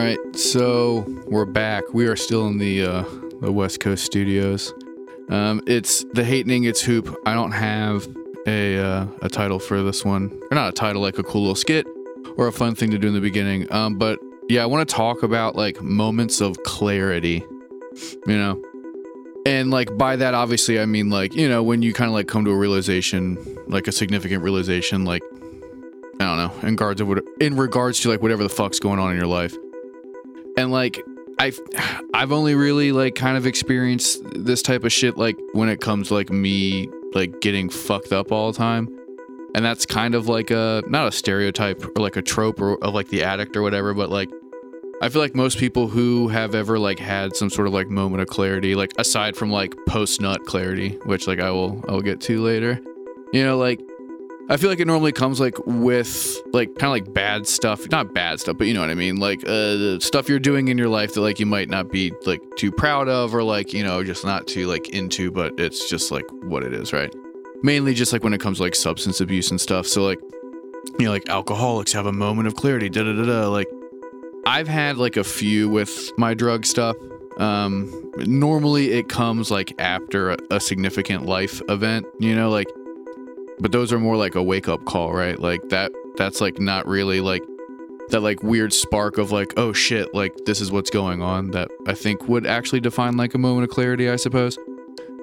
Right, so we're back. We are still in the uh, the West Coast studios. Um, it's the hatening. It's hoop. I don't have a uh, a title for this one, or not a title like a cool little skit or a fun thing to do in the beginning. Um, but yeah, I want to talk about like moments of clarity. You know, and like by that, obviously, I mean like you know when you kind of like come to a realization, like a significant realization, like I don't know, in regards of what, in regards to like whatever the fuck's going on in your life, and like I've I've only really like kind of experienced this type of shit like when it comes to like me like getting fucked up all the time, and that's kind of like a not a stereotype or like a trope or of like the addict or whatever, but like I feel like most people who have ever like had some sort of like moment of clarity, like aside from like post nut clarity, which like I will I will get to later, you know, like I feel like it normally comes like with like kind of like bad stuff, not bad stuff, but you know what I mean, like uh, the stuff you're doing in your life that like you might not be like too proud of or like you know just not too like into, but it's just like what it is, right? Mainly just like when it comes to like substance abuse and stuff. So like you know like alcoholics have a moment of clarity, da da da da. Like I've had like a few with my drug stuff. Um, normally it comes like after a, a significant life event, you know, like but those are more like a wake up call, right? Like that that's like not really like that like weird spark of like, oh shit, like this is what's going on that I think would actually define like a moment of clarity, I suppose.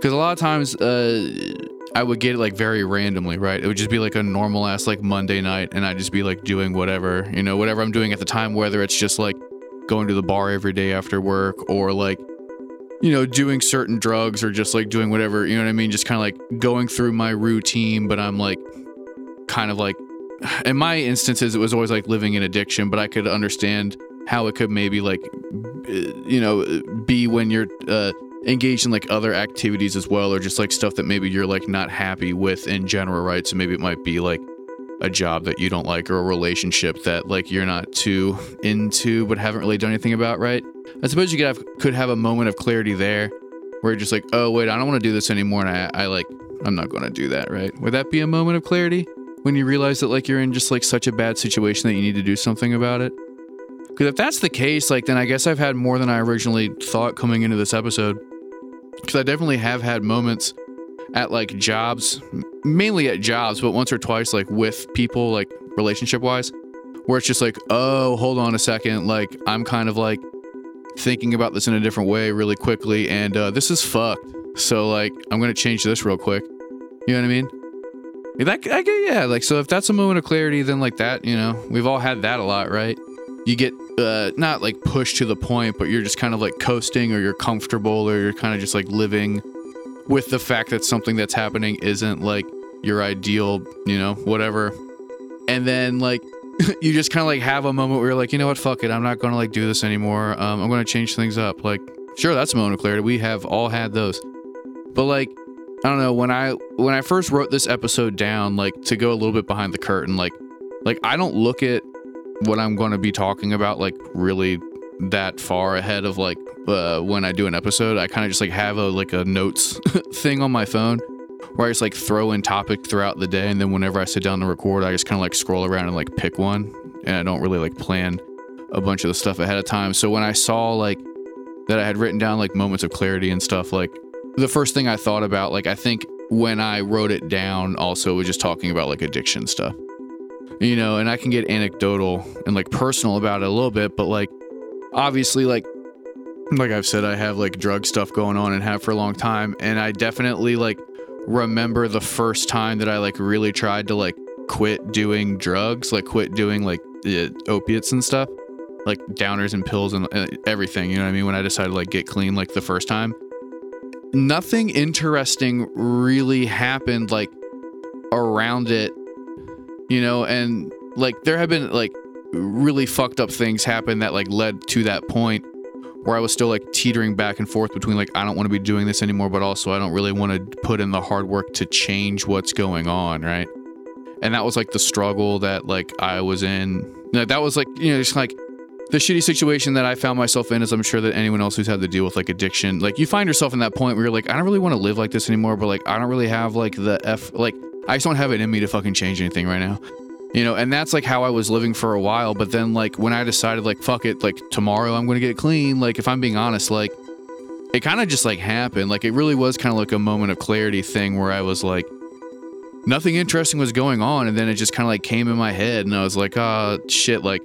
Cuz a lot of times uh I would get it like very randomly, right? It would just be like a normal ass like Monday night and I'd just be like doing whatever, you know, whatever I'm doing at the time whether it's just like going to the bar every day after work or like you know, doing certain drugs or just like doing whatever, you know what I mean? Just kind of like going through my routine, but I'm like kind of like, in my instances, it was always like living in addiction, but I could understand how it could maybe like, uh, you know, be when you're uh, engaged in like other activities as well, or just like stuff that maybe you're like not happy with in general, right? So maybe it might be like, a job that you don't like or a relationship that like you're not too into but haven't really done anything about right I suppose you could have could have a moment of clarity there where you're just like, oh wait, I don't want to do this anymore, and I, I like I'm not going to do that, right? Would that be a moment of clarity when you realize that like you're in just like such a bad situation that you need to do something about it? Because if that's the case, like then I guess I've had more than I originally thought coming into this episode. Because I definitely have had moments at like jobs, mainly at jobs, but once or twice like with people, like relationship wise, where it's just like, oh, hold on a second, like I'm kind of like thinking about this in a different way really quickly, and uh, this is fucked. So like, I'm gonna change this real quick. You know what I mean? That I get, yeah. Like, so if that's a moment of clarity, then like that, you know, we've all had that a lot, right? You get uh, not like pushed to the point, but you're just kind of like coasting, or you're comfortable, or you're kind of just like living with the fact that something that's happening isn't like your ideal, you know, whatever. And then like you just kind of like have a moment where you're like, you know what, fuck it, I'm not gonna like do this anymore. Um, I'm gonna change things up. Like, sure, that's a moment of clarity. We have all had those, but like, I don't know when I when I first wrote this episode down, like to go a little bit behind the curtain, like, like I don't look at what I'm to be talking about like really that far ahead of like uh, when I do an episode. I kind of just like have a like a notes thing on my phone where I just like throw in topic throughout the day, and then whenever I sit down to record, I just kind of like scroll around and like pick one, and I don't really like plan a bunch of the stuff ahead of time. So when I saw like that I had written down like moments of clarity and stuff, like the first thing I thought about, like I think when I wrote it down, also was just talking about like addiction stuff, you know, and I can get anecdotal and like personal about it a little bit, but like obviously like like I've said, I have like drug stuff going on and have for a long time. And I definitely like remember the first time that I like really tried to like quit doing drugs, like quit doing like the opiates and stuff, like downers and pills and uh, everything. You know what I mean? When I decided to like get clean, like the first time, nothing interesting really happened like around it, you know, and like there have been like really fucked up things happen that like led to that point where I was still like teetering back and forth between like I don't want to be doing this anymore, but also I don't really want to put in the hard work to change what's going on, right? And that was like the struggle that like I was in. That was like you know just like the shitty situation that I found myself in, as I'm sure that anyone else who's had to deal with like addiction, like you find yourself in that point where you're like I don't really want to live like this anymore, but like I don't really have like the f like I just don't have it in me to fucking change anything right now. You know, and that's like how I was living for a while. But then, like, when I decided, like, fuck it, like, tomorrow I'm going to get clean, like, if I'm being honest, like, it kind of just like happened. Like, it really was kind of like a moment of clarity thing where I was like, nothing interesting was going on. And then it just kind of like came in my head. And I was like, oh, shit, like,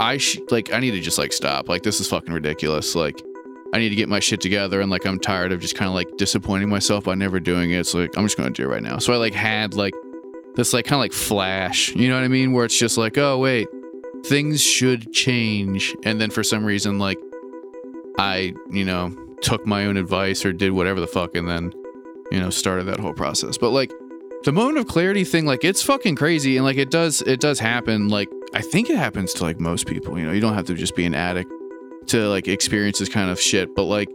I sh- like, I need to just like stop. Like, this is fucking ridiculous. Like, I need to get my shit together and like I'm tired of just kind of like disappointing myself by never doing it. So like I'm just gonna do it right now. So I like had like this like kind of like flash, you know what I mean? Where it's just like, oh wait, things should change. And then for some reason, like I, you know, took my own advice or did whatever the fuck and then, you know, started that whole process. But like the moment of clarity thing, like it's fucking crazy and like it does it does happen. Like I think it happens to like most people, you know, you don't have to just be an addict to like experience this kind of shit. But like,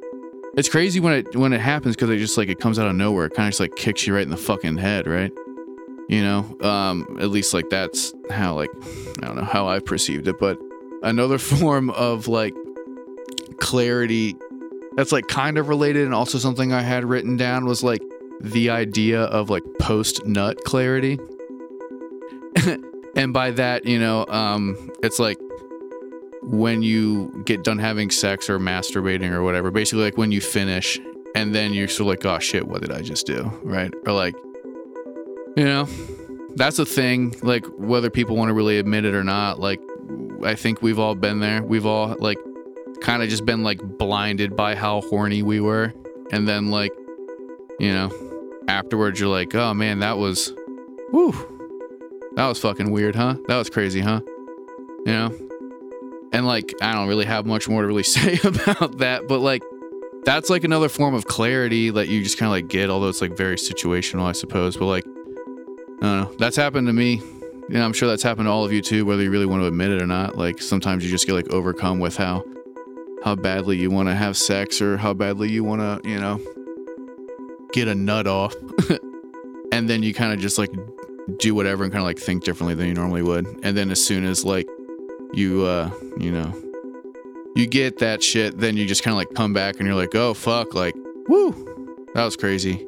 it's crazy when it when it happens because it just like it comes out of nowhere. It kind of just like kicks you right in the fucking head, right? You know, um, at least like that's how like I don't know how I perceived it. But another form of like clarity that's like kind of related and also something I had written down was like the idea of like post nut clarity. and by that, you know, um, it's like when you get done having sex or masturbating or whatever, basically like when you finish and then you're sort of like, oh shit, what did I just do? Right? Or like, you know, that's a thing. Like whether people want to really admit it or not, like I think we've all been there. We've all like kind of just been like blinded by how horny we were. And then like, you know, afterwards you're like, oh man, that was, whew, that was fucking weird, huh? That was crazy, huh? You know, and like, I don't really have much more to really say about that, but like, that's like another form of clarity that you just kind of like get, although it's like very situational, I suppose. But like, I don't know. That's happened to me. Know, I'm sure that's happened to all of you too, whether you really want to admit it or not. Like sometimes you just get like overcome with how how badly you want to have sex or how badly you want to, you know, get a nut off. and then you kind of just like do whatever and kind of like think differently than you normally would. And then as soon as like you uh you know you get that shit then you just kind of like come back and you're like oh fuck like woo that was crazy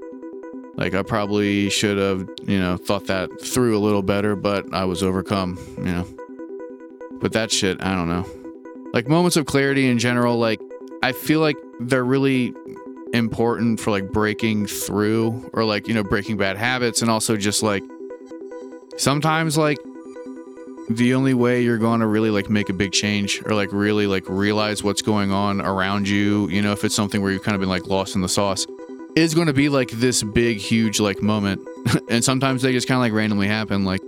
like i probably should have you know thought that through a little better but i was overcome you know. But that shit i don't know. Like moments of clarity in general like i feel like they're really important for like breaking through or like you know breaking bad habits and also just like sometimes like the only way you're going to really like make a big change or like really like realize what's going on around you, you know, if it's something where you've kind of been like lost in the sauce, is going to be like this big, huge like moment. and sometimes they just kind of like randomly happen. Like,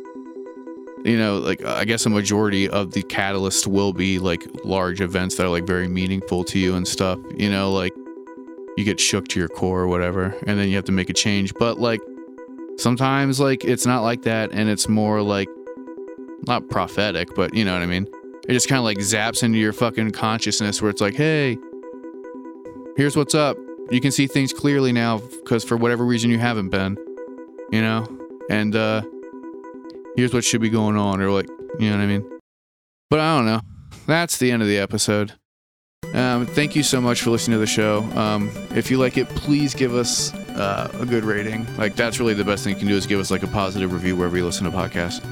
you know, like I guess a majority of the catalyst will be like large events that are like very meaningful to you and stuff, you know, like you get shook to your core or whatever, and then you have to make a change. But like sometimes like it's not like that and it's more like not prophetic, but you know what I mean. It just kind of like zaps into your fucking consciousness where it's like, hey, here's what's up. You can see things clearly now because for whatever reason you haven't been, you know? And uh here's what should be going on, or like, you know what I mean? But I don't know. That's the end of the episode. Um, thank you so much for listening to the show. Um, if you like it, please give us uh, a good rating. Like that's really the best thing you can do is give us like a positive review wherever you listen to podcasts.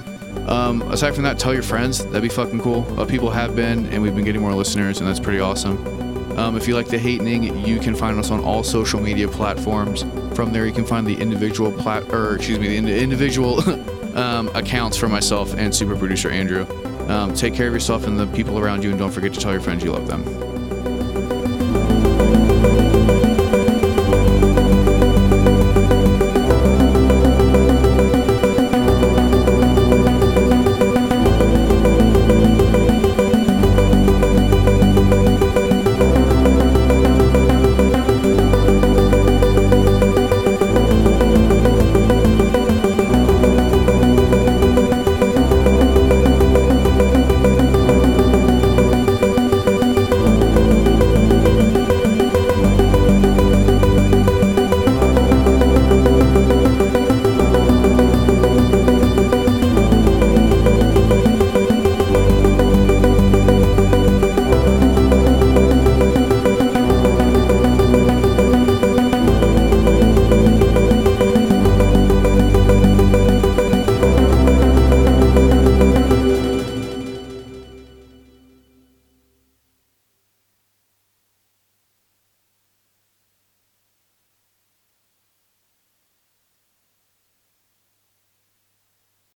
Um, aside from that, tell your friends. That'd be fucking cool. Uh, people have been, and we've been getting more listeners, and that's pretty awesome. Um, if you like the hatening, you can find us on all social media platforms. From there, you can find the individual plat, or excuse me, the individual um, accounts for myself and super producer Andrew. Um, take care of yourself and the people around you, and don't forget to tell your friends you love them.